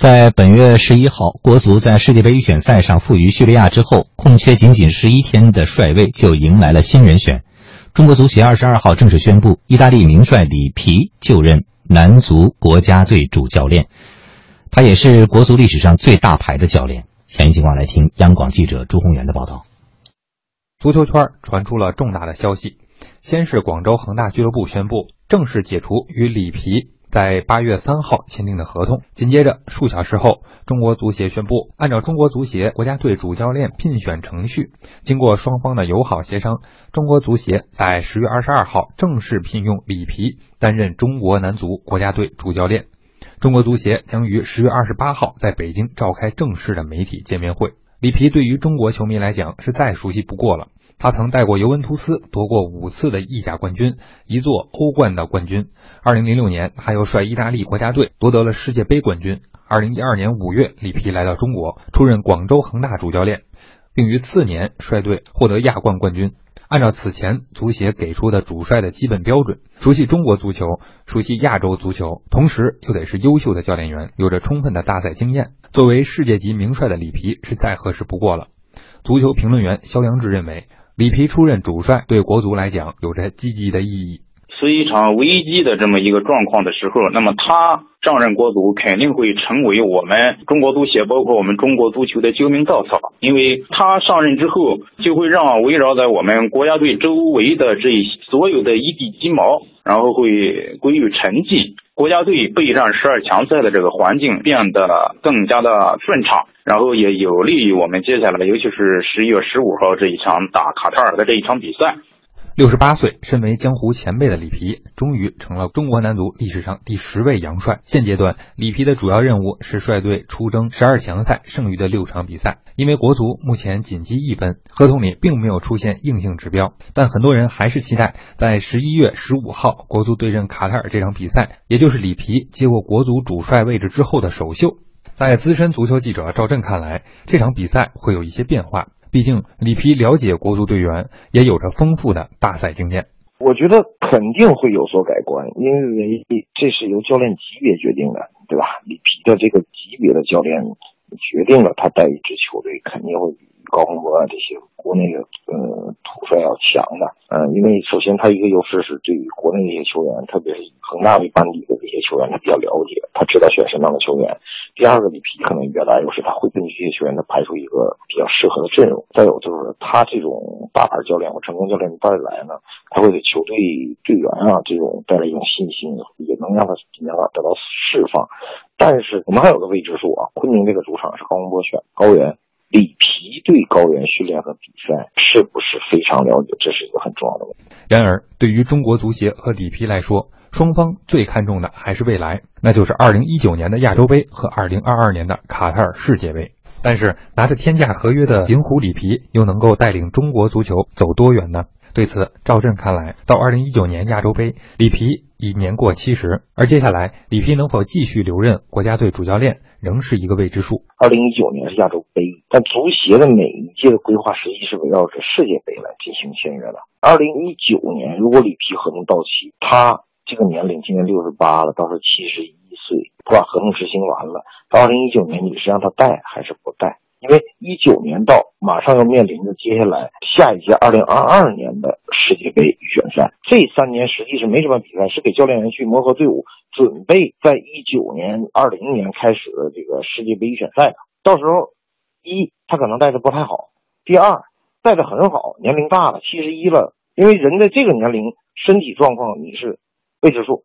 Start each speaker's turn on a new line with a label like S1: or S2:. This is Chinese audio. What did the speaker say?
S1: 在本月十一号，国足在世界杯预选赛上负于叙利亚之后，空缺仅仅十一天的帅位就迎来了新人选。中国足协二十二号正式宣布，意大利名帅里皮就任男足国家队主教练，他也是国足历史上最大牌的教练。详细情况来听央广记者朱宏元的报道。
S2: 足球圈传出了重大的消息，先是广州恒大俱乐部宣布正式解除与里皮。在八月三号签订的合同，紧接着数小时后，中国足协宣布，按照中国足协国家队主教练聘选程序，经过双方的友好协商，中国足协在十月二十二号正式聘用里皮担任中国男足国家队主教练。中国足协将于十月二十八号在北京召开正式的媒体见面会。里皮对于中国球迷来讲是再熟悉不过了。他曾带过尤文图斯夺过五次的意甲冠军，一座欧冠的冠军。二零零六年，他又率意大利国家队夺得了世界杯冠军。二零一二年五月，里皮来到中国，出任广州恒大主教练，并于次年率队获得亚冠冠军。按照此前足协给出的主帅的基本标准，熟悉中国足球，熟悉亚洲足球，同时就得是优秀的教练员，有着充分的大赛经验。作为世界级名帅的里皮是再合适不过了。足球评论员肖阳志认为。里皮出任主帅，对国足来讲有着积极的意义。
S3: 是一场危机的这么一个状况的时候，那么他上任国足，肯定会成为我们中国足协，包括我们中国足球的救命稻草。因为他上任之后，就会让围绕在我们国家队周围的这所有的一地鸡毛，然后会归于沉寂。国家队备战十二强赛的这个环境变得更加的顺畅，然后也有利于我们接下来，尤其是十一月十五号这一场打卡塔尔的这一场比赛。
S2: 六十八岁，身为江湖前辈的里皮，终于成了中国男足历史上第十位洋帅。现阶段，里皮的主要任务是率队出征十二强赛剩余的六场比赛。因为国足目前仅积一分，合同里并没有出现硬性指标，但很多人还是期待在十一月十五号国足对阵卡塔尔这场比赛，也就是里皮接过国足主帅位置之后的首秀。在资深足球记者赵震看来，这场比赛会有一些变化。毕竟，里皮了解国足队员，也有着丰富的大赛经验。
S4: 我觉得肯定会有所改观，因为这是由教练级别决定的，对吧？里皮的这个级别的教练决定了他带一支球队肯定会比高洪波啊这些国内的呃土帅要强的。嗯，因为首先他一个优势是对于国内这些球员，特别是恒大为班底的这些球员，他比较了解，他知道选什么样的球员。第二个里皮可能比较大优势，他会根据这些球员，他排出一个比较适合的阵容。再有就是他这种大牌教练或成功教练带来呢，他会给球队队员啊这种带来一种信心，也能让他尽量得到释放。但是我们还有个未知数啊，昆明这个主场是高洪波选高原，里皮对高原训练和比赛是不是非常了解？这是一个很重要的问题。
S2: 然而，对于中国足协和里皮来说，双方最看重的还是未来，那就是二零一九年的亚洲杯和二零二二年的卡塔尔世界杯。但是，拿着天价合约的银狐里皮又能够带领中国足球走多远呢？对此，赵震看来，到二零一九年亚洲杯，里皮已年过七十，而接下来里皮能否继续留任国家队主教练，仍是一个未知数。
S4: 二零一九年是亚洲杯，但足协的每一届的规划实际是围绕着世界杯来进行签约的。二零一九年，如果里皮合同到期，他。这个年龄今年六十八了，到时候七十一岁，他把合同执行完了，到二零一九年你是让他带还是不带？因为一九年到，马上要面临着接下来下一届二零二二年的世界杯预选赛，这三年实际是没什么比赛，是给教练员去磨合队伍，准备在一九年、二零年开始的这个世界杯预选赛的。到时候，一他可能带的不太好，第二带的很好，年龄大了，七十一了，因为人的这个年龄身体状况你是。未知数。